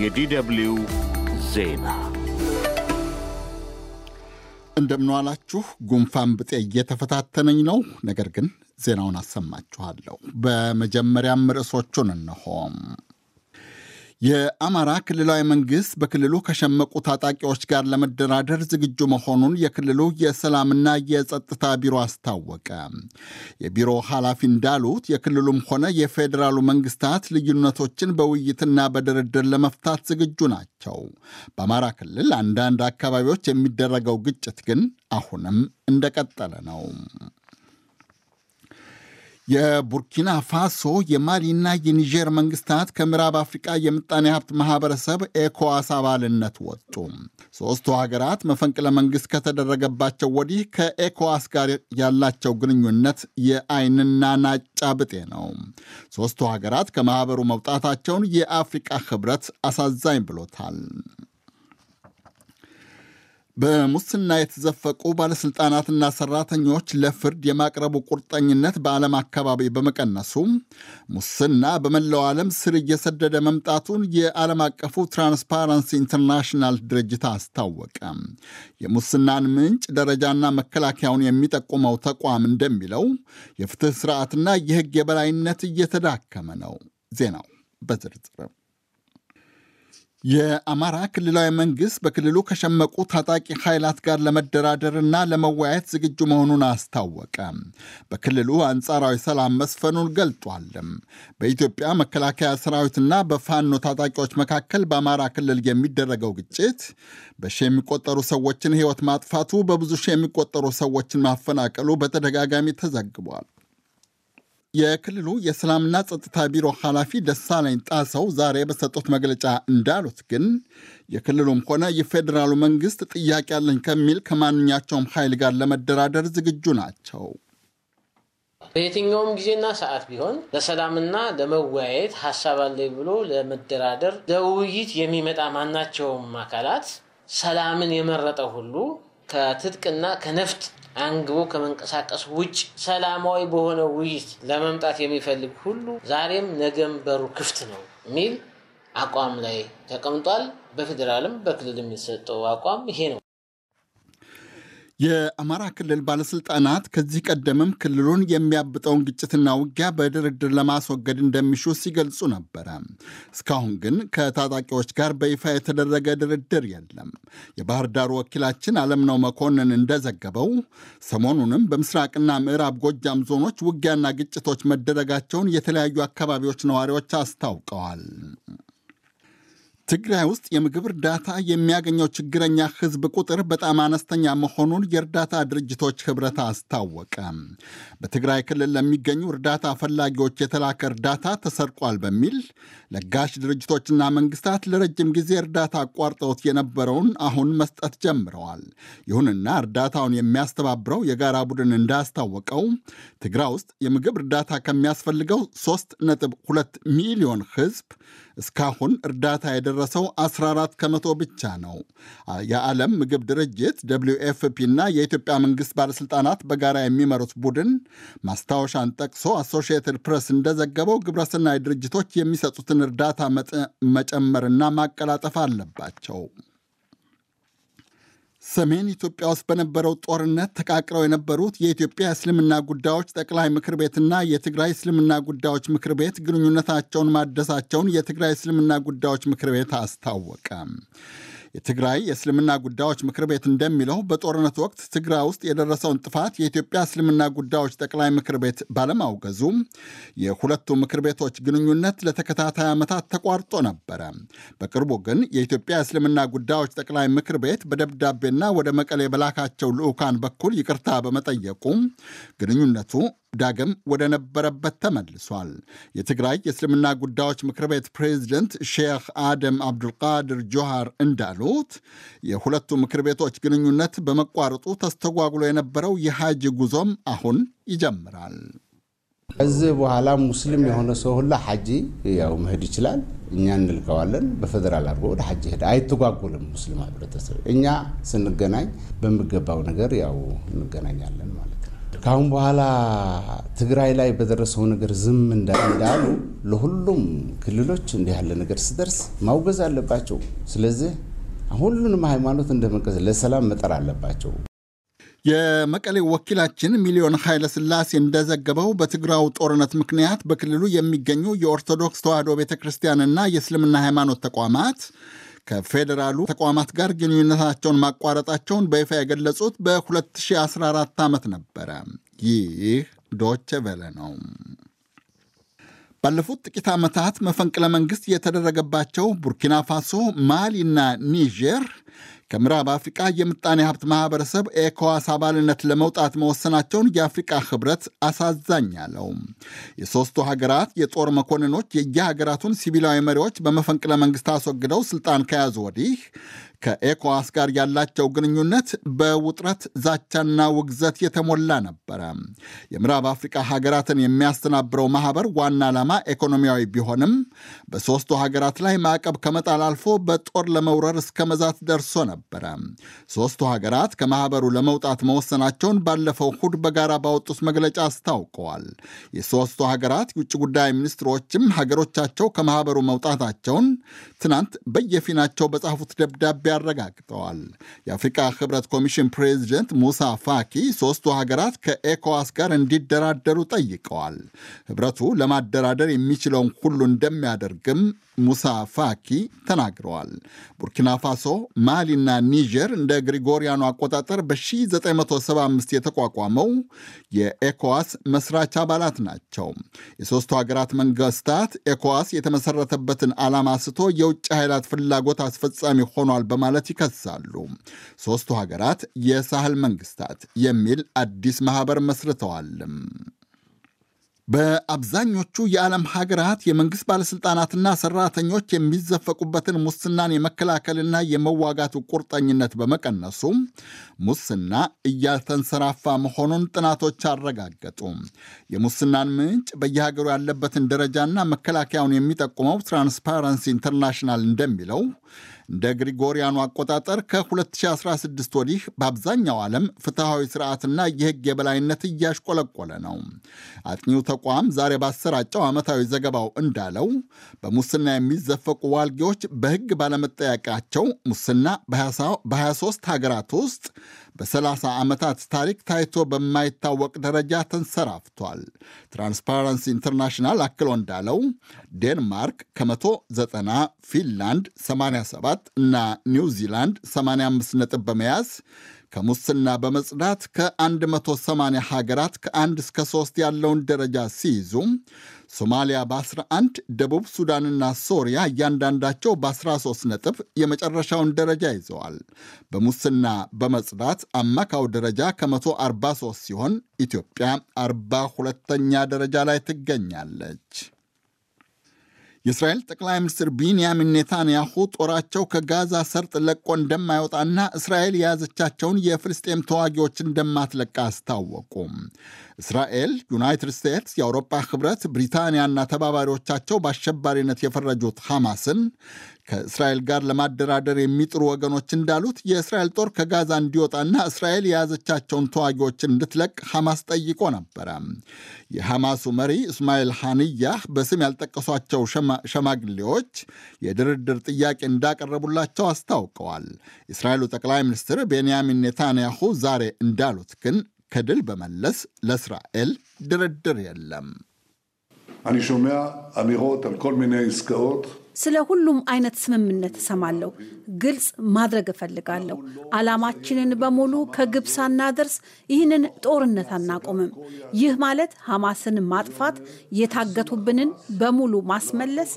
የዲደብልዩ ዜና እንደምንዋላችሁ። ጉንፋን ብጤ እየተፈታተነኝ ነው። ነገር ግን ዜናውን አሰማችኋለሁ። በመጀመሪያም ርዕሶቹን እነሆም። የአማራ ክልላዊ መንግሥት በክልሉ ከሸመቁ ታጣቂዎች ጋር ለመደራደር ዝግጁ መሆኑን የክልሉ የሰላምና የጸጥታ ቢሮ አስታወቀ። የቢሮ ኃላፊ እንዳሉት የክልሉም ሆነ የፌዴራሉ መንግስታት ልዩነቶችን በውይይትና በድርድር ለመፍታት ዝግጁ ናቸው። በአማራ ክልል አንዳንድ አካባቢዎች የሚደረገው ግጭት ግን አሁንም እንደቀጠለ ነው። የቡርኪና ፋሶ የማሊና የኒጀር መንግስታት ከምዕራብ አፍሪቃ የምጣኔ ሀብት ማህበረሰብ ኤኮዋስ አባልነት ወጡ። ሦስቱ ሀገራት መፈንቅለ መንግስት ከተደረገባቸው ወዲህ ከኤኮዋስ ጋር ያላቸው ግንኙነት የአይንና ናጫ ብጤ ነው። ሦስቱ ሀገራት ከማኅበሩ መውጣታቸውን የአፍሪቃ ህብረት አሳዛኝ ብሎታል። በሙስና የተዘፈቁ ባለሥልጣናትና ሠራተኞች ለፍርድ የማቅረቡ ቁርጠኝነት በዓለም አካባቢ በመቀነሱ ሙስና በመላው ዓለም ስር እየሰደደ መምጣቱን የዓለም አቀፉ ትራንስፓረንሲ ኢንተርናሽናል ድርጅት አስታወቀ። የሙስናን ምንጭ ደረጃና መከላከያውን የሚጠቁመው ተቋም እንደሚለው የፍትሕ ሥርዓትና የሕግ የበላይነት እየተዳከመ ነው። ዜናው በዝርዝር የአማራ ክልላዊ መንግሥት በክልሉ ከሸመቁ ታጣቂ ኃይላት ጋር ለመደራደርና ለመወያየት ዝግጁ መሆኑን አስታወቀ። በክልሉ አንጻራዊ ሰላም መስፈኑን ገልጧል። በኢትዮጵያ መከላከያ ሰራዊትና በፋኖ ታጣቂዎች መካከል በአማራ ክልል የሚደረገው ግጭት በሺ የሚቆጠሩ ሰዎችን ሕይወት ማጥፋቱ፣ በብዙ ሺህ የሚቆጠሩ ሰዎችን ማፈናቀሉ በተደጋጋሚ ተዘግቧል። የክልሉ የሰላምና ጸጥታ ቢሮ ኃላፊ ደሳለኝ ጣሰው ዛሬ በሰጡት መግለጫ እንዳሉት ግን የክልሉም ሆነ የፌዴራሉ መንግስት ጥያቄ አለኝ ከሚል ከማንኛቸውም ኃይል ጋር ለመደራደር ዝግጁ ናቸው። በየትኛውም ጊዜና ሰዓት ቢሆን ለሰላምና ለመወያየት ሀሳብ አለኝ ብሎ ለመደራደር ለውይይት የሚመጣ ማናቸውም አካላት ሰላምን የመረጠ ሁሉ ከትጥቅና ከነፍጥ አንግቦ ከመንቀሳቀስ ውጭ ሰላማዊ በሆነ ውይይት ለመምጣት የሚፈልግ ሁሉ ዛሬም ነገም በሩ ክፍት ነው የሚል አቋም ላይ ተቀምጧል። በፌዴራልም በክልልም የተሰጠው አቋም ይሄ ነው። የአማራ ክልል ባለሥልጣናት ከዚህ ቀደምም ክልሉን የሚያብጠውን ግጭትና ውጊያ በድርድር ለማስወገድ እንደሚሹ ሲገልጹ ነበረ። እስካሁን ግን ከታጣቂዎች ጋር በይፋ የተደረገ ድርድር የለም። የባህር ዳሩ ወኪላችን አለምነው መኮንን እንደዘገበው ሰሞኑንም በምስራቅና ምዕራብ ጎጃም ዞኖች ውጊያና ግጭቶች መደረጋቸውን የተለያዩ አካባቢዎች ነዋሪዎች አስታውቀዋል። ትግራይ ውስጥ የምግብ እርዳታ የሚያገኘው ችግረኛ ሕዝብ ቁጥር በጣም አነስተኛ መሆኑን የእርዳታ ድርጅቶች ኅብረት አስታወቀ። በትግራይ ክልል ለሚገኙ እርዳታ ፈላጊዎች የተላከ እርዳታ ተሰርቋል በሚል ለጋሽ ድርጅቶችና መንግስታት ለረጅም ጊዜ እርዳታ አቋርጠውት የነበረውን አሁን መስጠት ጀምረዋል። ይሁንና እርዳታውን የሚያስተባብረው የጋራ ቡድን እንዳስታወቀው ትግራይ ውስጥ የምግብ እርዳታ ከሚያስፈልገው 3.2 ሚሊዮን ሕዝብ እስካሁን እርዳታ የደረሰው 14 ከመቶ ብቻ ነው። የዓለም ምግብ ድርጅት WFP እና የኢትዮጵያ መንግሥት ባለሥልጣናት በጋራ የሚመሩት ቡድን ማስታወሻን ጠቅሶ አሶሺየትድ ፕሬስ እንደዘገበው ግብረሰናይ ድርጅቶች የሚሰጡትን እርዳታ መጨመርና ማቀላጠፍ አለባቸው። ሰሜን ኢትዮጵያ ውስጥ በነበረው ጦርነት ተቃቅረው የነበሩት የኢትዮጵያ እስልምና ጉዳዮች ጠቅላይ ምክር ቤትና የትግራይ እስልምና ጉዳዮች ምክር ቤት ግንኙነታቸውን ማደሳቸውን የትግራይ እስልምና ጉዳዮች ምክር ቤት አስታወቀ። የትግራይ የእስልምና ጉዳዮች ምክር ቤት እንደሚለው በጦርነት ወቅት ትግራይ ውስጥ የደረሰውን ጥፋት የኢትዮጵያ እስልምና ጉዳዮች ጠቅላይ ምክር ቤት ባለማውገዙ የሁለቱ ምክር ቤቶች ግንኙነት ለተከታታይ ዓመታት ተቋርጦ ነበረ። በቅርቡ ግን የኢትዮጵያ እስልምና ጉዳዮች ጠቅላይ ምክር ቤት በደብዳቤና ወደ መቀሌ በላካቸው ልዑካን በኩል ይቅርታ በመጠየቁ ግንኙነቱ ዳግም ወደ ነበረበት ተመልሷል። የትግራይ የእስልምና ጉዳዮች ምክር ቤት ፕሬዚደንት ሼክ አደም አብዱልቃድር ጆሃር እንዳሉት የሁለቱ ምክር ቤቶች ግንኙነት በመቋረጡ ተስተጓጉሎ የነበረው የሐጅ ጉዞም አሁን ይጀምራል። ከዚህ በኋላ ሙስሊም የሆነ ሰው ሁላ ሐጂ ያው መሄድ ይችላል። እኛ እንልከዋለን። በፌዴራል አድርጎ ወደ ሐጂ ሄደ። አይተጓጉልም ሙስሊም ህብረተሰብ። እኛ ስንገናኝ በሚገባው ነገር ያው እንገናኛለን ከአሁን በኋላ ትግራይ ላይ በደረሰው ነገር ዝም እንዳሉ ለሁሉም ክልሎች እንዲህ ያለ ነገር ሲደርስ ማውገዝ አለባቸው። ስለዚህ ሁሉንም ሃይማኖት እንደመቀዝ ለሰላም መጠር አለባቸው። የመቀሌው ወኪላችን ሚሊዮን ኃይለ ሥላሴ እንደዘገበው በትግራው ጦርነት ምክንያት በክልሉ የሚገኙ የኦርቶዶክስ ተዋሕዶ ቤተ ክርስቲያንና የእስልምና ሃይማኖት ተቋማት ከፌዴራሉ ተቋማት ጋር ግንኙነታቸውን ማቋረጣቸውን በይፋ የገለጹት በ2014 ዓመት ነበረ። ይህ ዶቼ ቬለ ነው። ባለፉት ጥቂት ዓመታት መፈንቅለ መንግሥት የተደረገባቸው ቡርኪና ፋሶ፣ ማሊና ኒጀር ከምዕራብ አፍሪቃ የምጣኔ ሀብት ማህበረሰብ ኤኮዋስ አባልነት ለመውጣት መወሰናቸውን የአፍሪቃ ህብረት አሳዛኝ አለው። የሦስቱ ሀገራት የጦር መኮንኖች የየሀገራቱን ሲቪላዊ መሪዎች በመፈንቅለ መንግሥት አስወግደው ስልጣን ከያዙ ወዲህ ከኤኮዋስ ጋር ያላቸው ግንኙነት በውጥረት ዛቻና ውግዘት የተሞላ ነበረ። የምዕራብ አፍሪቃ ሀገራትን የሚያስተናብረው ማህበር ዋና ዓላማ ኢኮኖሚያዊ ቢሆንም በሦስቱ ሀገራት ላይ ማዕቀብ ከመጣል አልፎ በጦር ለመውረር እስከ መዛት ደርሶ ነበረ። ሦስቱ ሀገራት ከማህበሩ ለመውጣት መወሰናቸውን ባለፈው እሁድ በጋራ ባወጡት መግለጫ አስታውቀዋል። የሦስቱ ሀገራት የውጭ ጉዳይ ሚኒስትሮችም ሀገሮቻቸው ከማህበሩ መውጣታቸውን ትናንት በየፊናቸው በጻፉት ደብዳቤ አረጋግጠዋል። የአፍሪቃ ህብረት ኮሚሽን ፕሬዚደንት ሙሳ ፋኪ ሦስቱ ሀገራት ከኤኮዋስ ጋር እንዲደራደሩ ጠይቀዋል። ህብረቱ ለማደራደር የሚችለውን ሁሉ እንደሚያደርግም ሙሳ ፋኪ ተናግረዋል። ቡርኪና ፋሶ፣ ማሊና ኒጀር እንደ ግሪጎሪያኑ አቆጣጠር በ1975 የተቋቋመው የኤኮዋስ መስራች አባላት ናቸው። የሦስቱ ሀገራት መንግስታት ኤኮዋስ የተመሰረተበትን ዓላማ ስቶ የውጭ ኃይላት ፍላጎት አስፈጻሚ ሆኗል በማለት ይከሳሉ። ሦስቱ ሀገራት የሳህል መንግስታት የሚል አዲስ ማኅበር መስርተዋልም። በአብዛኞቹ የዓለም ሀገራት የመንግሥት ባለሥልጣናትና ሠራተኞች የሚዘፈቁበትን ሙስናን የመከላከልና የመዋጋቱ ቁርጠኝነት በመቀነሱ ሙስና እያልተንሰራፋ መሆኑን ጥናቶች አረጋገጡ። የሙስናን ምንጭ በየሀገሩ ያለበትን ደረጃና መከላከያውን የሚጠቁመው ትራንስፓረንሲ ኢንተርናሽናል እንደሚለው እንደ ግሪጎሪያኑ አቆጣጠር ከ2016 ወዲህ በአብዛኛው ዓለም ፍትሐዊ ስርዓትና የሕግ የበላይነት እያሽቆለቆለ ነው። አጥኚው ተቋም ዛሬ ባሰራጨው ዓመታዊ ዘገባው እንዳለው በሙስና የሚዘፈቁ ዋልጌዎች በሕግ ባለመጠየቃቸው ሙስና በ23 ሀገራት ውስጥ በ30 ዓመታት ታሪክ ታይቶ በማይታወቅ ደረጃ ተንሰራፍቷል። ትራንስፓረንሲ ኢንተርናሽናል አክሎ እንዳለው ዴንማርክ ከ100 90፣ ፊንላንድ 87 እና ኒውዚላንድ 85 ነጥብ በመያዝ ከሙስና በመጽዳት ከ180 ሀገራት ከአንድ እስከ ሶስት ያለውን ደረጃ ሲይዙ ሶማሊያ በ11 ደቡብ ሱዳንና ሶሪያ እያንዳንዳቸው በ13 ነጥብ የመጨረሻውን ደረጃ ይዘዋል። በሙስና በመጽዳት አማካው ደረጃ ከ143 ሲሆን ኢትዮጵያ 42ተኛ ደረጃ ላይ ትገኛለች። የእስራኤል ጠቅላይ ሚኒስትር ቢንያሚን ኔታንያሁ ጦራቸው ከጋዛ ሰርጥ ለቆ እንደማይወጣና እስራኤል የያዘቻቸውን የፍልስጤም ተዋጊዎች እንደማትለቃ አስታወቁ። እስራኤል፣ ዩናይትድ ስቴትስ፣ የአውሮፓ ህብረት፣ ብሪታንያና ተባባሪዎቻቸው በአሸባሪነት የፈረጁት ሐማስን ከእስራኤል ጋር ለማደራደር የሚጥሩ ወገኖች እንዳሉት የእስራኤል ጦር ከጋዛ እንዲወጣና እስራኤል የያዘቻቸውን ተዋጊዎችን እንድትለቅ ሐማስ ጠይቆ ነበረ። የሐማሱ መሪ እስማኤል ሐንያህ በስም ያልጠቀሷቸው ሸማግሌዎች የድርድር ጥያቄ እንዳቀረቡላቸው አስታውቀዋል። የእስራኤሉ ጠቅላይ ሚኒስትር ቤንያሚን ኔታንያሁ ዛሬ እንዳሉት ግን ከድል በመለስ ለእስራኤል ድርድር የለም። אני שומע אמירות על כל מיני עסקאות ስለ ሁሉም አይነት ስምምነት እሰማለሁ። ግልጽ ማድረግ እፈልጋለሁ። ዓላማችንን በሙሉ ከግብ ሳናደርስ ይህንን ጦርነት አናቆምም። ይህ ማለት ሐማስን ማጥፋት፣ የታገቱብንን በሙሉ ማስመለስ፣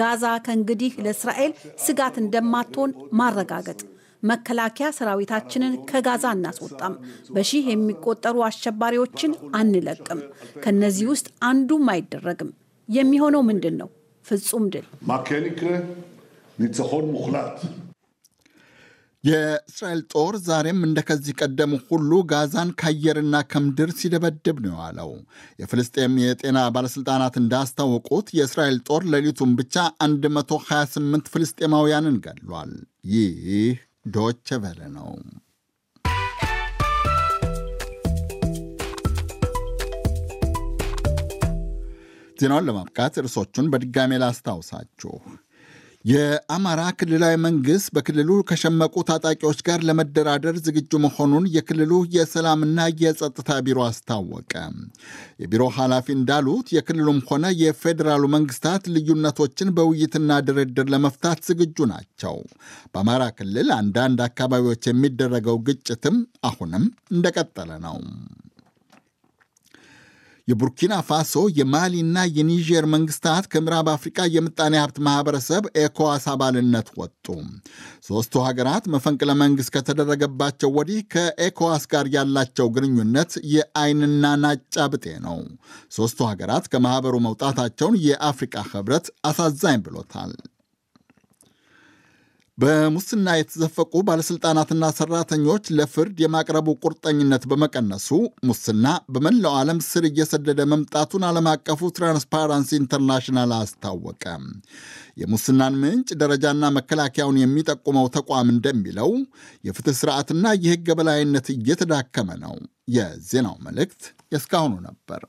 ጋዛ ከእንግዲህ ለእስራኤል ስጋት እንደማትሆን ማረጋገጥ መከላከያ ሰራዊታችንን ከጋዛ እናስወጣም። በሺህ የሚቆጠሩ አሸባሪዎችን አንለቅም። ከነዚህ ውስጥ አንዱም አይደረግም። የሚሆነው ምንድን ነው? ፍጹም ድል የእስራኤል ጦር ዛሬም እንደከዚህ ቀደሙ ሁሉ ጋዛን ከአየርና ከምድር ሲደበድብ ነው የዋለው። የፍልስጤም የጤና ባለሥልጣናት እንዳስታወቁት የእስራኤል ጦር ሌሊቱን ብቻ 128 ፍልስጤማውያንን ገድሏል። ይህ ዶቸ ቨለ ነው። ዜናውን ለማብቃት ርዕሶቹን በድጋሜ ላስታውሳችሁ። የአማራ ክልላዊ መንግሥት በክልሉ ከሸመቁ ታጣቂዎች ጋር ለመደራደር ዝግጁ መሆኑን የክልሉ የሰላምና የጸጥታ ቢሮ አስታወቀ። የቢሮ ኃላፊ እንዳሉት የክልሉም ሆነ የፌዴራሉ መንግስታት ልዩነቶችን በውይይትና ድርድር ለመፍታት ዝግጁ ናቸው። በአማራ ክልል አንዳንድ አካባቢዎች የሚደረገው ግጭትም አሁንም እንደቀጠለ ነው። የቡርኪና ፋሶ የማሊና የኒጀር መንግስታት ከምዕራብ አፍሪቃ የምጣኔ ሀብት ማህበረሰብ ኤኮዋስ አባልነት ወጡ። ሦስቱ ሀገራት መፈንቅለ መንግሥት ከተደረገባቸው ወዲህ ከኤኮዋስ ጋር ያላቸው ግንኙነት የአይንና ናጫ ብጤ ነው። ሦስቱ ሀገራት ከማኅበሩ መውጣታቸውን የአፍሪቃ ህብረት አሳዛኝ ብሎታል። በሙስና የተዘፈቁ ባለሥልጣናትና ሠራተኞች ለፍርድ የማቅረቡ ቁርጠኝነት በመቀነሱ ሙስና በመላው ዓለም ስር እየሰደደ መምጣቱን ዓለም አቀፉ ትራንስፓረንሲ ኢንተርናሽናል አስታወቀ። የሙስናን ምንጭ ደረጃና መከላከያውን የሚጠቁመው ተቋም እንደሚለው የፍትሕ ሥርዓትና የሕግ የበላይነት እየተዳከመ ነው። የዜናው መልእክት የእስካሁኑ ነበር።